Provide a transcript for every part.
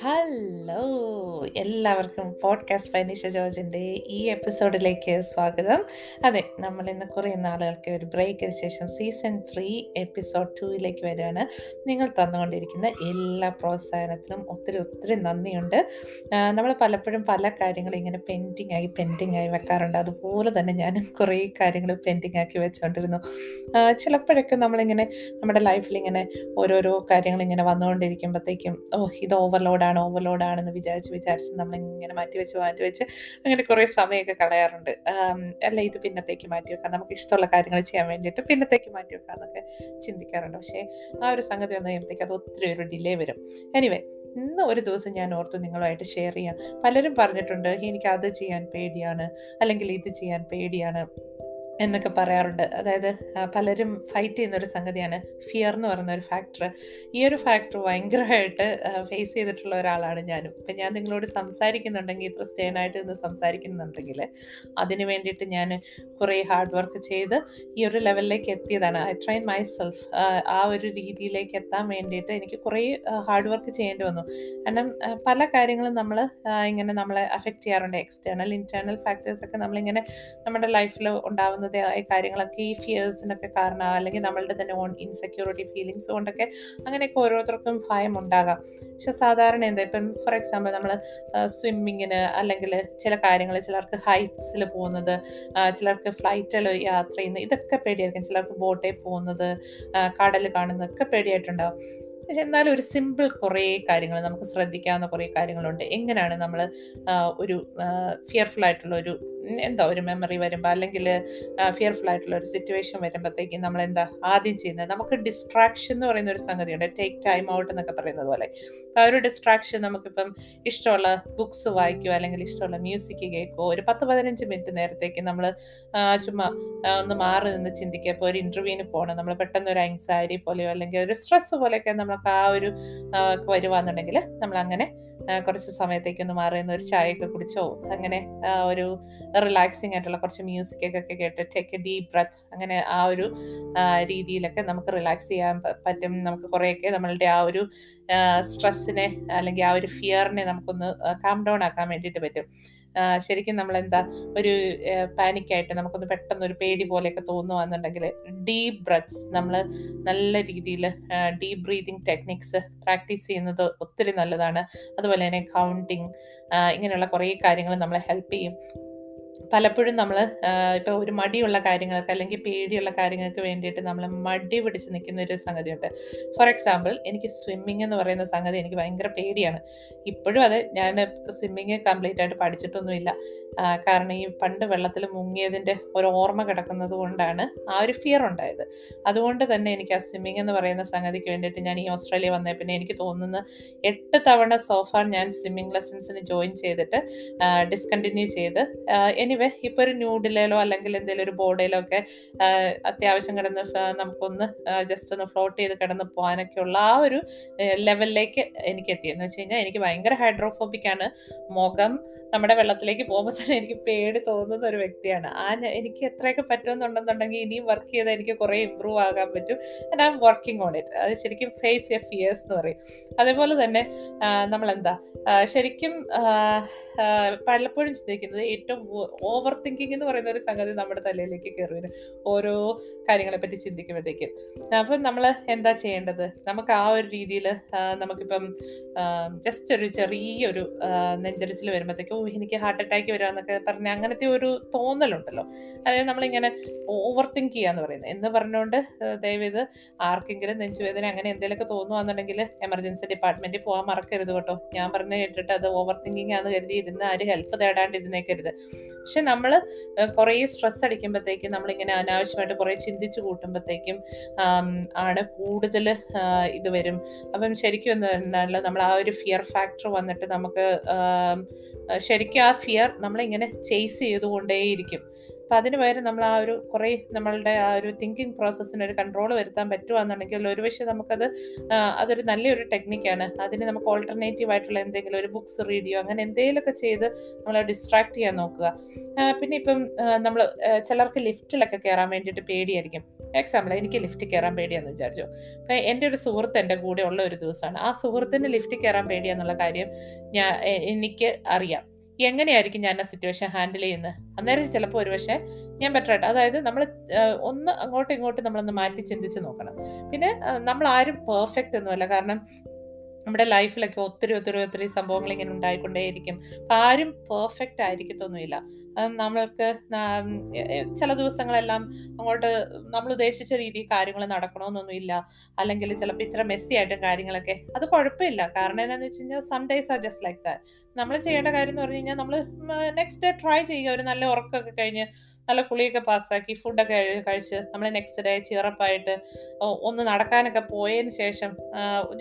Hello. എല്ലാവർക്കും podcast ഫൈനിഷ ജോർജിന്റെ ഈ എപ്പിസോഡിലേക്ക് സ്വാഗതം. അതെ നമ്മൾ ഇന്ന് കുറേ നാളുകൾക്ക് ഒരു ബ്രേക്കിന് ശേഷം സീസൺ ത്രീ എപ്പിസോഡ് ടൂയിലേക്ക് വരികയാണ്. നിങ്ങൾ തന്നുകൊണ്ടിരിക്കുന്ന എല്ലാ പ്രോത്സാഹനത്തിനും ഒത്തിരി ഒത്തിരി നന്ദിയുണ്ട്. നമ്മൾ പലപ്പോഴും പല കാര്യങ്ങളും ഇങ്ങനെ പെൻഡിങ് ആയി പെൻഡിങ് ആയി വെക്കാറുണ്ട്. അതുപോലെ തന്നെ ഞാനും കുറേ കാര്യങ്ങൾ പെൻഡിങ് ആക്കി വെച്ചുകൊണ്ടിരുന്നു ചിലപ്പോഴൊക്കെ നമ്മളിങ്ങനെ നമ്മുടെ ലൈഫിൽ ഇങ്ങനെ ഓരോരോ കാര്യങ്ങൾ ഇങ്ങനെ വന്നുകൊണ്ടിരിക്കുമ്പോഴത്തേക്കും ഓ ഇത് ഓവർലോഡാണ് ഓവർലോഡാണെന്ന് വിചാരിച്ച് വിചാരിച്ച് നമ്മളിങ്ങനെ മാറ്റി വെച്ച് മാറ്റി വെച്ച് അങ്ങനെ കുറേ സമയമൊക്കെ കളയാറുണ്ട്. അല്ല ഇത് പിന്നത്തേക്ക് മാറ്റി വെക്കാം. നമുക്ക് ഇഷ്ടമുള്ള കാര്യങ്ങൾ ചെയ്യാൻ വേണ്ടിയിട്ട് പിന്നത്തേക്ക് മാറ്റി വെക്കാം എന്നൊക്കെ ചിന്തിക്കാറുണ്ട്. പക്ഷേ ആ ഒരു സംഗതി വന്നു കഴിയുമ്പോഴത്തേക്ക് അത് ഒത്തിരി ഒരു ഡിലേ വരും. എനിവേ ഇന്ന് ഒരു ദിവസം ഞാൻ ഓർത്തു നിങ്ങളുമായിട്ട് ഷെയർ ചെയ്യാം. പലരും പറഞ്ഞിട്ടുണ്ട് എനിക്ക് അത് ചെയ്യാൻ പേടിയാണ് അല്ലെങ്കിൽ ഇത് ചെയ്യാൻ പേടിയാണ്. എന്നൊക്കെ പറയാറുണ്ട്. അതായത് പലരും ഫൈറ്റ് ചെയ്യുന്ന ഒരു സംഗതിയാണ് ഫിയർ എന്ന് പറയുന്ന ഒരു ഫാക്ടർ ഈ ഒരു ഫാക്ടർ ഭയങ്കരമായിട്ട് ഫേസ് ചെയ്തിട്ടുള്ള ഒരാളാണ് ഞാനും. ഇപ്പം ഞാൻ നിങ്ങളോട് സംസാരിക്കുന്നുണ്ടെങ്കിൽ ഇത്ര സ്റ്റേനായിട്ട് ഇന്ന് സംസാരിക്കുന്നുണ്ടെങ്കിൽ അതിന് വേണ്ടിയിട്ട് ഞാൻ കുറേ ഹാർഡ് വർക്ക് ചെയ്ത് ഈ ഒരു ലെവലിലേക്ക് എത്തിയതാണ്. ഐ ട്രൈൻ മൈ സെൽഫ് ആ ഒരു രീതിയിലേക്ക് എത്താൻ വേണ്ടിയിട്ട് എനിക്ക് കുറേ ഹാർഡ് വർക്ക് ചെയ്യേണ്ടി വന്നു. കാരണം പല കാര്യങ്ങളും നമ്മൾ ഇങ്ങനെ നമ്മളെ അഫക്റ്റ് ചെയ്യാറുണ്ട്. എക്സ്റ്റേണൽ ഇന്റേർണൽ ഫാക്ടേഴ്സൊക്കെ നമ്മളിങ്ങനെ നമ്മുടെ ലൈഫിൽ ഉണ്ടാവുന്നതായ കാര്യങ്ങളൊക്കെ ഈ ഫിയേഴ്സിനൊക്കെ കാരണം അല്ലെങ്കിൽ നമ്മളുടെ തന്നെ ഓൺ ഇൻസെക്യൂരിറ്റി ഫീലിങ്സ് കൊണ്ടൊക്കെ അങ്ങനെയൊക്കെ ഓരോരുത്തർക്കും ഭയം ഉണ്ടാകാം പക്ഷെ സാധാരണ എന്താ ഇപ്പം ഫോർ എക്സാമ്പിൾ നമ്മൾ സ്വിമ്മിങ്ങിന് അല്ലെങ്കിൽ ചില കാര്യങ്ങൾ ചിലർക്ക് ഹൈറ്റ്സിൽ പോകുന്നത് ചിലർക്ക് ഫ്ലൈറ്റിൽ യാത്ര ചെയ്യുന്നത് ഇതൊക്കെ പേടിയായിരിക്കും. ചിലർക്ക് ബോട്ടിൽ പോകുന്നത് കടൽ കാണുന്നതൊക്കെ പേടിയായിട്ടുണ്ടാവും. പക്ഷെ എന്നാലും ഒരു സിമ്പിൾ കുറേ കാര്യങ്ങൾ നമുക്ക് ശ്രദ്ധിക്കാവുന്ന കുറേ കാര്യങ്ങളുണ്ട്. എങ്ങനെയാണ് നമ്മൾ ഒരു ഫിയർഫുൾ ആയിട്ടുള്ള ഒരു എന്താ ഒരു മെമ്മറി വരുമ്പോൾ അല്ലെങ്കിൽ ഫിയർഫുൾ ആയിട്ടുള്ള ഒരു സിറ്റുവേഷൻ വരുമ്പോഴത്തേക്കും നമ്മൾ എന്താ ആദ്യം ചെയ്യുന്നത്? നമുക്ക് ഡിസ്ട്രാക്ഷൻ എന്ന് പറയുന്ന ഒരു സംഗതിയുണ്ട്. ടേക്ക് ടൈം ഔട്ട് എന്നൊക്കെ പറയുന്നത് പോലെ. ആ ഒരു ഡിസ്ട്രാക്ഷൻ നമുക്കിപ്പം ഇഷ്ടമുള്ള ബുക്സ് വായിക്കുക അല്ലെങ്കിൽ ഇഷ്ടമുള്ള മ്യൂസിക് കേൾക്കുക ഒരു പത്ത് പതിനഞ്ച് മിനിറ്റ് നേരത്തേക്ക് നമ്മൾ ചുമ്മാ ഒന്ന് മാറി നിന്ന് ചിന്തിക്കുക. ഇപ്പോൾ ഒരു ഇന്റർവ്യൂവിന് പോകണം നമ്മൾ പെട്ടെന്ന് ഒരു ആങ്സൈറ്റി പോലെയോ അല്ലെങ്കിൽ ഒരു സ്ട്രെസ് പോലെയൊക്കെ നമുക്ക് ആ ഒരു വരുവാന്നുണ്ടെങ്കിൽ നമ്മൾ അങ്ങനെ കുറച്ച് സമയത്തേക്കൊന്ന് മാറി നിന്ന് ഒരു ചായയൊക്കെ കുടിച്ചോ അങ്ങനെ ഒരു റിലാക്സിങ് ആയിട്ടുള്ള കുറച്ച് മ്യൂസിക് ഒക്കെ കേട്ട് ടേക്ക് എ ഡീപ് ബ്രത്ത് അങ്ങനെ ആ ഒരു രീതിയിലൊക്കെ നമുക്ക് റിലാക്സ് ചെയ്യാൻ പറ്റും. നമുക്ക് കുറേയൊക്കെ നമ്മളുടെ ആ ഒരു സ്ട്രെസ്സിനെ അല്ലെങ്കിൽ ആ ഒരു ഫിയറിനെ നമുക്കൊന്ന് കാം ഡൗൺ ആക്കാൻ വേണ്ടിയിട്ട് പറ്റും. ശരിക്കും നമ്മൾ എന്താ ഒരു പാനിക്കായിട്ട് നമുക്കൊന്ന് പെട്ടെന്ന് ഒരു പേടി പോലെയൊക്കെ തോന്നുവാന്നുണ്ടെങ്കിൽ ഡീപ് ബ്രത്ത്സ് നമ്മൾ നല്ല രീതിയിൽ ഡീപ് ബ്രീതിങ് ടെക്നിക്സ് പ്രാക്ടീസ് ചെയ്യുന്നത് ഒത്തിരി നല്ലതാണ്. അതുപോലെ തന്നെ കൗണ്ടിങ് ഇങ്ങനെയുള്ള കുറേ കാര്യങ്ങൾ നമ്മളെ ഹെൽപ്പ് ചെയ്യും. പലപ്പോഴും നമ്മൾ ഇപ്പോൾ ഒരു മടിയുള്ള കാര്യങ്ങൾക്ക് അല്ലെങ്കിൽ പേടിയുള്ള കാര്യങ്ങൾക്ക് വേണ്ടിയിട്ട് നമ്മൾ മടി പിടിച്ച് നിൽക്കുന്ന ഒരു സംഗതിയുണ്ട്. ഫോർ എക്സാമ്പിൾ എനിക്ക് സ്വിമ്മിങ് എന്ന് പറയുന്ന സംഗതി എനിക്ക് ഭയങ്കര പേടിയാണ്. ഇപ്പോഴും അത് ഞാൻ സ്വിമ്മിങ് കംപ്ലീറ്റ് ആയിട്ട് പഠിച്ചിട്ടൊന്നുമില്ല. കാരണം ഈ പണ്ട് വെള്ളത്തിൽ മുങ്ങിയതിന്റെ ഒരു ഓർമ്മ കിടക്കുന്നത് കൊണ്ടാണ് ആ ഒരു ഫിയർ ഉണ്ടായത്. അതുകൊണ്ട് തന്നെ എനിക്ക് ആ സ്വിമ്മിങ് എന്ന് പറയുന്ന സംഗതിക്ക് വേണ്ടിയിട്ട് ഞാൻ ഈ ഓസ്ട്രേലിയ വന്നേ പിന്നെ എനിക്ക് തോന്നുന്ന എട്ട് തവണ സോഫാർ ഞാൻ സ്വിമ്മിങ് ലെസൺസിന് ജോയിൻ ചെയ്തിട്ട് ഡിസ്കണ്ടിന്യൂ ചെയ്ത് എനിവേ ഇപ്പോൾ ഒരു ന്യൂഡിലോ അല്ലെങ്കിൽ എന്തെങ്കിലും ഒരു ബോർഡിലോ ഒക്കെ അത്യാവശ്യം കിടന്ന് നമുക്കൊന്ന് ജസ്റ്റ് ഒന്ന് ഫ്ലോട്ട് ചെയ്ത് കിടന്ന് പോകാനൊക്കെ ഉള്ള ആ ഒരു ലെവലിലേക്ക് എനിക്ക് എത്തിയെന്ന് വെച്ച് കഴിഞ്ഞാൽ എനിക്ക് ഭയങ്കര ഹൈഡ്രോഫോബിക് ആണ്. മുഖം നമ്മുടെ വെള്ളത്തിലേക്ക് പോകുമ്പോൾ തന്നെ എനിക്ക് പേടി തോന്നുന്ന ഒരു വ്യക്തിയാണ്. ആ എനിക്ക് എത്രയൊക്കെ പറ്റുമെന്നുണ്ടെന്നുണ്ടെങ്കിൽ ഇനിയും വർക്ക് ചെയ്താൽ എനിക്ക് കുറേ ഇമ്പ്രൂവ് ആകാൻ പറ്റും. And I'm working on it അത് ശരിക്കും ഫേസ് എ ഫിയേഴ്സ് എന്ന് പറയും. അതേപോലെ തന്നെ നമ്മളെന്താ ശരിക്കും പലപ്പോഴും ചിന്തിക്കുന്നത് ഏറ്റവും ഓവർ തിങ്കിങ് എന്ന് പറയുന്ന ഒരു സംഗതി നമ്മുടെ തലയിലേക്ക് കയറി വരും. ഓരോ കാര്യങ്ങളെ പറ്റി ചിന്തിക്കുമ്പോഴത്തേക്കും. അപ്പം നമ്മൾ എന്താ ചെയ്യേണ്ടത്? നമുക്ക് ആ ഒരു രീതിയിൽ നമുക്കിപ്പം ജസ്റ്റ് ഒരു ചെറിയൊരു നെഞ്ചരിച്ചിൽ വരുമ്പോഴത്തേക്കും ഓ എനിക്ക് ഹാർട്ട് അറ്റാക്ക് വരാമെന്നൊക്കെ പറഞ്ഞ അങ്ങനത്തെ ഒരു തോന്നലുണ്ടല്ലോ. അതായത് നമ്മളിങ്ങനെ ഓവർ തിങ്ക് ചെയ്യാന്ന് പറയുന്നത്. എന്ന് പറഞ്ഞുകൊണ്ട് ദയവേത് ആർക്കെങ്കിലും നെഞ്ചുവേദന അങ്ങനെ എന്തെങ്കിലുമൊക്കെ തോന്നുവാന്നുണ്ടെങ്കിൽ എമർജൻസി ഡിപ്പാർട്ട്മെന്റിൽ പോകാൻ മറക്കരുത് കേട്ടോ. ഞാൻ പറഞ്ഞ കേട്ടിട്ട് അത് ഓവർ തിങ്കിങ് ആണെന്ന് കരുതി ഇരുന്ന് ആരും ഹെൽപ്പ് തേടാണ്ടിരുന്നേക്കരുത്. പക്ഷെ നമ്മൾ കുറേ സ്ട്രെസ് അടിക്കുമ്പോഴത്തേക്കും നമ്മളിങ്ങനെ അനാവശ്യമായിട്ട് കുറേ ചിന്തിച്ചു കൂട്ടുമ്പോഴത്തേക്കും ആണ് കൂടുതൽ ഇത് വരും. അപ്പം ശരിക്കും എന്ന് പറഞ്ഞാൽ നമ്മൾ ആ ഒരു ഫിയർ ഫാക്ടർ വന്നിട്ട് നമുക്ക് ശരിക്കും ആ ഫിയർ നമ്മളിങ്ങനെ ചേസ് ചെയ്തുകൊണ്ടേയിരിക്കും. അപ്പം അതിന് പകരം നമ്മൾ ആ ഒരു കുറേ നമ്മളുടെ ആ ഒരു തിങ്കിങ് പ്രോസസ്സിന് ഒരു കൺട്രോൾ വരുത്താൻ പറ്റുകയാണെന്നുണ്ടെങ്കിൽ ഒരുപക്ഷെ നമുക്കത് അതൊരു നല്ലൊരു ടെക്നിക്കാണ് അതിന് നമുക്ക് ഓൾട്ടർനേറ്റീവ് ആയിട്ടുള്ള എന്തെങ്കിലും ഒരു ബുക്സ് റീഡ് ചെയ്യുക അങ്ങനെ എന്തെങ്കിലുമൊക്കെ ചെയ്ത് നമ്മളെ ഡിസ്ട്രാക്ട് ചെയ്യാൻ നോക്കുക. പിന്നെ ഇപ്പം നമ്മൾ ചിലർക്ക് ലിഫ്റ്റിലൊക്കെ കയറാൻ വേണ്ടിയിട്ട് പേടിയായിരിക്കും. എക്സാമ്പിൾ എനിക്ക് ലിഫ്റ്റ് കയറാൻ പേടിയാന്ന് വിചാരിച്ചു. അപ്പം എന്റെ ഒരു സുഹൃത്ത് എന്റെ കൂടെ ഉള്ള ഒരു ദിവസമാണ് ആ സുഹൃത്തിന് ലിഫ്റ്റ് കയറാൻ പേടിയാന്നുള്ള കാര്യം ഞാൻ എനിക്ക് അറിയാം. എങ്ങനെയായിരിക്കും ഞാൻ ആ സിറ്റുവേഷൻ ഹാൻഡിൽ ചെയ്യുന്നത് അന്നേരം ചിലപ്പോൾ ഒരു പക്ഷേ ഞാൻ ബെറ്റർ ആയിട്ട് അതായത് നമ്മൾ ഒന്ന് അങ്ങോട്ടും ഇങ്ങോട്ടും നമ്മളൊന്ന് മാറ്റി ചിന്തിച്ച് നോക്കണം. പിന്നെ നമ്മൾ ആരും പെർഫെക്റ്റ് ഒന്നുമല്ല. കാരണം നമ്മുടെ ലൈഫിലൊക്കെ ഒത്തിരി ഒത്തിരി ഒത്തിരി സംഭവങ്ങൾ ഇങ്ങനെ ഉണ്ടായിക്കൊണ്ടേയിരിക്കും. അപ്പം ആരും പെർഫെക്റ്റ് ആയിരിക്കത്തൊന്നുമില്ല. നമ്മൾക്ക് ചില ദിവസങ്ങളെല്ലാം അങ്ങോട്ട് നമ്മൾ ഉദ്ദേശിച്ച രീതിയിൽ കാര്യങ്ങൾ നടക്കണമെന്നൊന്നുമില്ല അല്ലെങ്കിൽ ചിലപ്പോൾ ഇച്ചിരി മെസ്സി ആയിട്ടും കാര്യങ്ങളൊക്കെ. അത് കുഴപ്പമില്ല. കാരണം എന്താണെന്ന് വെച്ച് കഴിഞ്ഞാൽ some days are just like that നമ്മൾ ചെയ്യേണ്ട കാര്യം എന്ന് പറഞ്ഞു കഴിഞ്ഞാൽ നമ്മൾ നെക്സ്റ്റ് ഡേ ട്രൈ ചെയ്യുക. ഒരു നല്ല ഉറക്കമൊക്കെ കഴിഞ്ഞ് നല്ല കുളിയൊക്കെ പാസ്സാക്കി ഫുഡൊക്കെ കഴിച്ച് നമ്മൾ നെക്സ്റ്റ് ഡേ ചിയറപ്പായിട്ട് ഒന്ന് നടക്കാനൊക്കെ പോയതിന് ശേഷം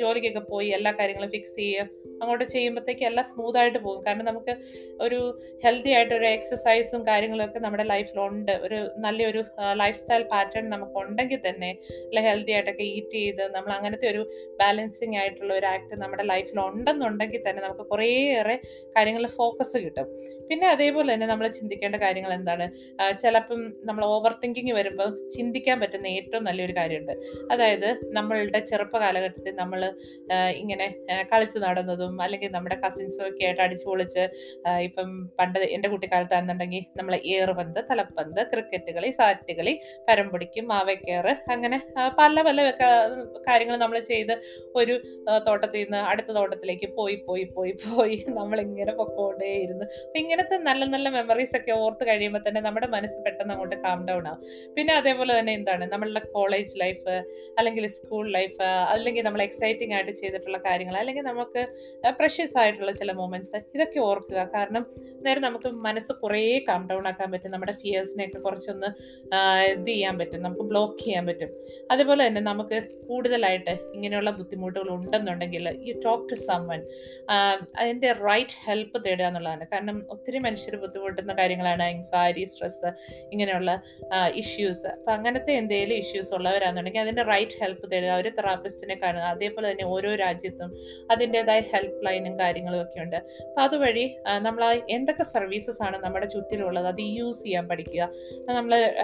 ജോലിക്കൊക്കെ പോയി എല്ലാ കാര്യങ്ങളും ഫിക്സ് ചെയ്യുക അങ്ങോട്ട് ചെയ്യുമ്പോഴത്തേക്ക് എല്ലാം സ്മൂത്തായിട്ട് പോകും. കാരണം നമുക്ക് ഒരു ഹെൽത്തി ആയിട്ട് ഒരു എക്സസൈസും കാര്യങ്ങളൊക്കെ നമ്മുടെ ലൈഫിലുണ്ട് ഒരു നല്ലൊരു ലൈഫ് സ്റ്റൈൽ പാറ്റേൺ നമുക്ക് ഉണ്ടെങ്കിൽ തന്നെ അല്ലെ ഹെൽത്തി ആയിട്ടൊക്കെ ഈറ്റ് ചെയ്ത് നമ്മൾ അങ്ങനത്തെ ഒരു ബാലൻസിങ് ആയിട്ടുള്ള ഒരു ആക്ട് നമ്മുടെ ലൈഫിൽ ഉണ്ടെന്നുണ്ടെങ്കിൽ തന്നെ നമുക്ക് കുറേയേറെ കാര്യങ്ങളിൽ ഫോക്കസ് കിട്ടും. പിന്നെ അതേപോലെ തന്നെ നമ്മൾ ചിന്തിക്കേണ്ട കാര്യങ്ങൾ എന്താണ്? ചിലപ്പം നമ്മൾ ഓവർ തിങ്കിങ് വരുമ്പോൾ ചിന്തിക്കാൻ പറ്റുന്ന ഏറ്റവും നല്ലൊരു കാര്യമുണ്ട്. അതായത് നമ്മളുടെ ചെറുപ്പ കാലഘട്ടത്തിൽ നമ്മൾ ഇങ്ങനെ കളിച്ച് നടന്നതും അല്ലെങ്കിൽ നമ്മുടെ കസിൻസും ഒക്കെ ആയിട്ട് അടിച്ചു പൊളിച്ച് ഇപ്പം പണ്ട് എന്റെ കുട്ടിക്കാലത്താണെന്നുണ്ടെങ്കിൽ നമ്മൾ ഏറുപന്ത് തലപ്പന്ത് ക്രിക്കറ്റ് കളി സാറ്റ് കളി പരമ്പൊടിക്കും മാവയ്ക്കേറ് അങ്ങനെ പല പല കാര്യങ്ങൾ നമ്മൾ ചെയ്ത് ഒരു തോട്ടത്തിൽ നിന്ന് അടുത്ത തോട്ടത്തിലേക്ക് പോയി പോയി പോയി പോയി നമ്മളിങ്ങനെ പൊക്കോണ്ടേയിരുന്നു. അപ്പം ഇങ്ങനത്തെ നല്ല നല്ല മെമ്മറീസ് ഒക്കെ ഓർത്ത് കഴിയുമ്പോൾ തന്നെ നമ്മുടെ മനസ്സ് പെട്ടെന്ന് അങ്ങോട്ട് കാം ഡൗൺ ആവും. പിന്നെ അതേപോലെ തന്നെ എന്താണ്? നമ്മളുടെ കോളേജ് ലൈഫ് അല്ലെങ്കിൽ സ്കൂൾ ലൈഫ് അല്ലെങ്കിൽ നമ്മൾ എക്സൈറ്റിംഗ് ആയിട്ട് ചെയ്തിട്ടുള്ള കാര്യങ്ങൾ അല്ലെങ്കിൽ നമുക്ക് പ്രഷ്യസ് ആയിട്ടുള്ള ചില മൊമെന്റ്സ് ഇതൊക്കെ ഓർക്കുക. കാരണം നേരെ നമുക്ക് മനസ്സ് കുറേ കാം ഡൗൺ ആക്കാൻ പറ്റും. നമ്മുടെ ഫിയേഴ്സിനെയൊക്കെ കുറച്ചൊന്ന് ഇത് ചെയ്യാൻ പറ്റും. നമുക്ക് ബ്ലോക്ക് ചെയ്യാൻ പറ്റും. അതുപോലെ തന്നെ നമുക്ക് കൂടുതലായിട്ട് ഇങ്ങനെയുള്ള ബുദ്ധിമുട്ടുകൾ ഉണ്ടെന്നുണ്ടെങ്കിൽ യു ടോക്ക് ടു സമ്മൺ അതിന്റെ റൈറ്റ് ഹെൽപ്പ് തേടുക എന്നുള്ളതാണ്. കാരണം ഒത്തിരി മനുഷ്യർ ബുദ്ധിമുട്ടുന്ന കാര്യങ്ങളാണ്. ആങ്സൈറ്റി സ്ട്രെസ് ഇങ്ങനെയുള്ള ഇഷ്യൂസ് അപ്പം അങ്ങനത്തെ എന്തെങ്കിലും ഇഷ്യൂസ് ഉള്ളവരാണെന്നുണ്ടെങ്കിൽ അതിന്റെ റൈറ്റ് ഹെൽപ്പ് തേടുക. ഒരു തെറാപ്പിസ്റ്റിനെ കാണുക. അതേപോലെ തന്നെ ഓരോ രാജ്യത്തും അതിന്റെതായ ഹെൽപ്പ് ലൈനും കാര്യങ്ങളും ഒക്കെ ഉണ്ട്. അപ്പം അതുവഴി നമ്മൾ എന്തൊക്കെ സർവീസസ് ആണ് നമ്മുടെ ചുറ്റിലുള്ളത് അത് യൂസ് ചെയ്യാൻ പഠിക്കുക. നമ്മൾ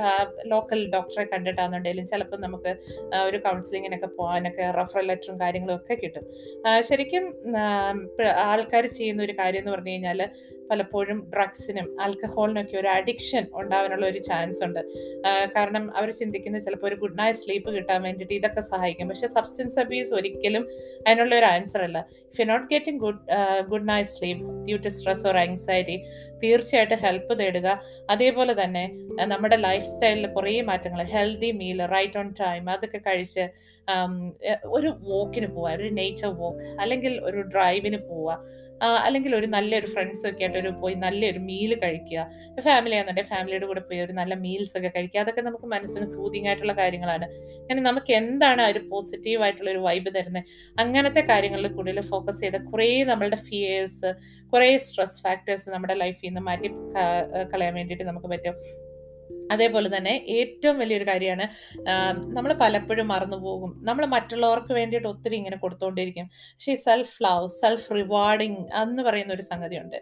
ലോക്കൽ ഡോക്ടറെ കണ്ടിട്ടാണെന്നുണ്ടെങ്കിലും ചിലപ്പോൾ നമുക്ക് ഒരു കൗൺസിലിങ്ങിനൊക്കെ പോകാനൊക്കെ റെഫറൽ ലെറ്ററും കാര്യങ്ങളും ഒക്കെ കിട്ടും. ശരിക്കും ആൾക്കാർ ചെയ്യുന്ന ഒരു കാര്യം എന്ന് പറഞ്ഞു കഴിഞ്ഞാൽ പലപ്പോഴും ഡ്രഗ്സിനും ആൽക്കഹോളിനൊക്കെ ഒരു അഡിക്ഷൻ ഉണ്ടാവാനുള്ള ഒരു ചാൻസ് ഉണ്ട്. കാരണം അവർ ചിന്തിക്കുന്ന ചിലപ്പോൾ ഒരു ഗുഡ് നൈറ്റ് സ്ലീപ്പ് കിട്ടാൻ വേണ്ടിയിട്ട് ഇതൊക്കെ സഹായിക്കും. പക്ഷേ സബ്സ്റ്റൻസ് അബ്യൂസ് ഒരിക്കലും അതിനുള്ള ഒരു ആൻസർ അല്ല. If you not getting good good night sleep due to stress or anxiety തീർച്ചയായിട്ടും ഹെൽപ്പ് തേടുക. അതേപോലെ തന്നെ നമ്മുടെ ലൈഫ് സ്റ്റൈലിൽ കുറേ മാറ്റങ്ങൾ. Healthy meal right on time അതൊക്കെ കഴിച്ച് ഒരു വോക്കിന് പോവുക. ഒരു നേച്ചർ വോക്ക് അല്ലെങ്കിൽ ഒരു ഡ്രൈവിന് പോവുക. അല്ലെങ്കിൽ ഒരു നല്ലൊരു ഫ്രണ്ട്സ് ഒക്കെ ആയിട്ട് ഒരു പോയി നല്ലൊരു മീൽ കഴിക്കുക. ഫാമിലി ആണെന്നുണ്ടെങ്കിൽ ഫാമിലിയുടെ കൂടെ പോയി ഒരു നല്ല മീൽസ് ഒക്കെ കഴിക്കുക. അതൊക്കെ നമുക്ക് മനസ്സിന് സൂതിങ് ആയിട്ടുള്ള കാര്യങ്ങളാണ്. അങ്ങനെ നമുക്ക് എന്താണ് ഒരു പോസിറ്റീവ് ആയിട്ടുള്ള ഒരു വൈബ് തരുന്നത്? അങ്ങനത്തെ കാര്യങ്ങളിൽ കൂടുതൽ ഫോക്കസ് ചെയ്ത കുറേ നമ്മളുടെ ഫിയേഴ്സ് കുറേ സ്ട്രെസ് ഫാക്ടേഴ്സ് നമ്മുടെ ലൈഫിൽ നിന്ന് മാറ്റി കളയാൻ വേണ്ടിയിട്ട് നമുക്ക് പറ്റും. അതേപോലെ തന്നെ ഏറ്റവും വലിയൊരു കാര്യമാണ് നമ്മൾ പലപ്പോഴും മറന്നു പോകും. നമ്മൾ മറ്റുള്ളവർക്ക് വേണ്ടിയിട്ട് ഒത്തിരി ഇങ്ങനെ കൊടുത്തുകൊണ്ടിരിക്കും പക്ഷേ സെൽഫ് ലവ് സെൽഫ് റിവാർഡിങ് എന്ന് പറയുന്ന ഒരു സംഗതിയുണ്ട്.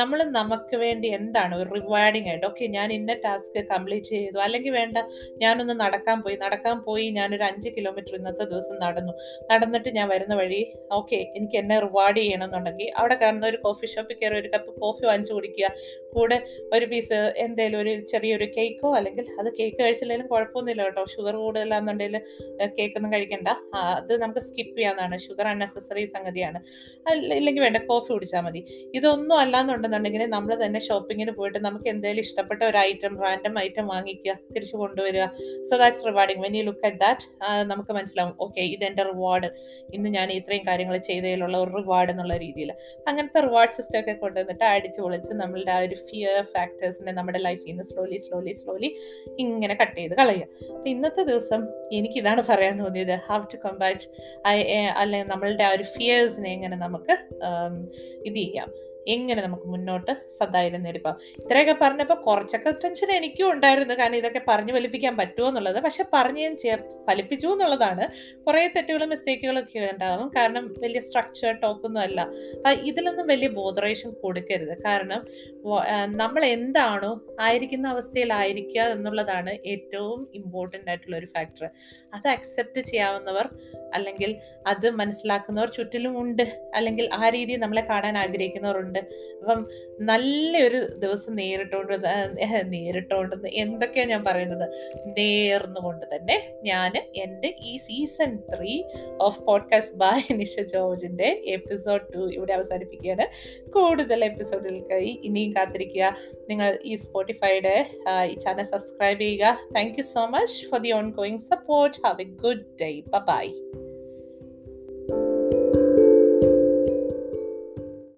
നമ്മൾ നമുക്ക് വേണ്ടി എന്താണ് ഒരു റിവാർഡിങ് ആയിട്ട് ഓക്കെ ഞാൻ ഇന്ന ടാസ്ക് കംപ്ലീറ്റ് ചെയ്തു. അല്ലെങ്കിൽ വേണ്ട ഞാനൊന്ന് നടക്കാൻ പോയി. നടക്കാൻ പോയി ഞാനൊരു അഞ്ച് കിലോമീറ്റർ ഇന്നത്തെ ദിവസം നടന്നു. നടന്നിട്ട് ഞാൻ വരുന്ന വഴി ഓക്കെ എനിക്ക് എന്നെ റിവാർഡ് ചെയ്യണമെന്നുണ്ടെങ്കിൽ അവിടെ കാണുന്ന ഒരു കോഫി ഷോപ്പിൽ കയറി ഒരു കപ്പ് കോഫി വാങ്ങിച്ചു കുടിക്കുക. കൂടെ ഒരു പീസ് എന്തേലും ഒരു ചെറിയൊരു കേക്കോ അല്ലെങ്കിൽ അത് കേക്ക് കഴിച്ചില്ലെങ്കിലും കുഴപ്പമൊന്നുമില്ല കേട്ടോ. ഷുഗർ കൂടുതലാണെന്നുണ്ടെങ്കിൽ കേക്കൊന്നും കഴിക്കണ്ട. അത് നമുക്ക് സ്കിപ്പ് ചെയ്യാവുന്നതാണ്. ഷുഗർ അൺനെസസറി സംഗതിയാണ്. ഇല്ലെങ്കിൽ വേണ്ട കോഫി കുടിച്ചാൽ മതി. ഇതൊന്നും അല്ലാന്നുണ്ടെന്നുണ്ടെങ്കിൽ നമ്മൾ തന്നെ ഷോപ്പിങ്ങിന് പോയിട്ട് നമുക്ക് എന്തെങ്കിലും ഇഷ്ടപ്പെട്ട ഒരു ഐറ്റം റാൻഡം ഐറ്റം വാങ്ങിക്കുക തിരിച്ചു കൊണ്ടുവരിക. So that's rewarding when you look at that നമുക്ക് മനസ്സിലാവും. ഓക്കെ ഇതെന്റെ റിവാർഡ് ഇന്ന് ഞാൻ ഇത്രയും കാര്യങ്ങൾ ചെയ്തതിലുള്ള ഒരു റിവാർഡ് എന്നുള്ള രീതിയിൽ. അങ്ങനത്തെ റിവാർഡ് സിസ്റ്റം ഒക്കെ കൊണ്ടുവന്നിട്ട് അടിച്ചു പൊളിച്ച് നമ്മളുടെ ആ ഒരു ഫിയർ ഫാക്ടേഴ്സിനെ നമ്മുടെ ലൈഫിൽ നിന്ന് സ്ലോലി സ്ലോലി സ്ലോലി ഇങ്ങനെ കട്ട് ചെയ്ത് കളയുക. അപ്പം ഇന്നത്തെ ദിവസം എനിക്കിതാണ് പറയാൻ തോന്നിയത്. ഹൗ ടു കമ്പാറ്റ് അല്ലെങ്കിൽ നമ്മളുടെ ആ ഒരു ഫിയേഴ്സിനെ എങ്ങനെ നമുക്ക് ഇത് ചെയ്യാം. എങ്ങനെ നമുക്ക് മുന്നോട്ട് സദായിരം നേടിപ്പോകാം ഇത്രയൊക്കെ പറഞ്ഞപ്പോൾ കുറച്ചൊക്കെ ടെൻഷൻ എനിക്കും ഉണ്ടായിരുന്നു. കാരണം ഇതൊക്കെ പറഞ്ഞു ഫലിപ്പിക്കാൻ പറ്റുമോ എന്നുള്ളത്. പക്ഷെ പറഞ്ഞ് ഞാൻ ചെയ്യാൻ ഫലിപ്പിച്ചു എന്നുള്ളതാണ്. കുറേ തെറ്റുകളും മിസ്റ്റേക്കുകളൊക്കെ ഉണ്ടാകും കാരണം വലിയ സ്ട്രക്ചർ ടോക്കൊന്നും അല്ല. ഇതിലൊന്നും വലിയ ബോധറേഷൻ കൊടുക്കരുത്. കാരണം നമ്മൾ എന്താണോ ആയിരിക്കുന്ന അവസ്ഥയിലായിരിക്കുക എന്നുള്ളതാണ് ഏറ്റവും ഇമ്പോർട്ടന്റ് ആയിട്ടുള്ള ഒരു ഫാക്ടർ അത് അക്സെപ്റ്റ് ചെയ്യാവുന്നവർ അല്ലെങ്കിൽ അത് മനസ്സിലാക്കുന്നവർ ചുറ്റിലും ഉണ്ട്. അല്ലെങ്കിൽ ആ രീതിയിൽ നമ്മളെ കാണാൻ ആഗ്രഹിക്കുന്നവരുണ്ട് അപ്പം നല്ലൊരു ദിവസം നേരിട്ടുകൊണ്ട് നേരിട്ടോണ്ടെന്ന് എന്തൊക്കെയാണ് ഞാൻ പറയുന്നത്? നേർന്നുകൊണ്ട് തന്നെ ഞാൻ എന്റെ ഈ season three of podcast by Nisha ജോർജിന്റെ എപ്പിസോഡ് ടു ഇവിടെ അവസാനിപ്പിക്കുകയാണ്. കൂടുതൽ എപ്പിസോഡുകൾക്കായി ഇനിയും കാത്തിരിക്കുക. നിങ്ങൾ ഈ സ്പോട്ടിഫൈഡ് ഈ ചാനൽ സബ്സ്ക്രൈബ് ചെയ്യുക. Thank you so much for the ongoing support have a good day bye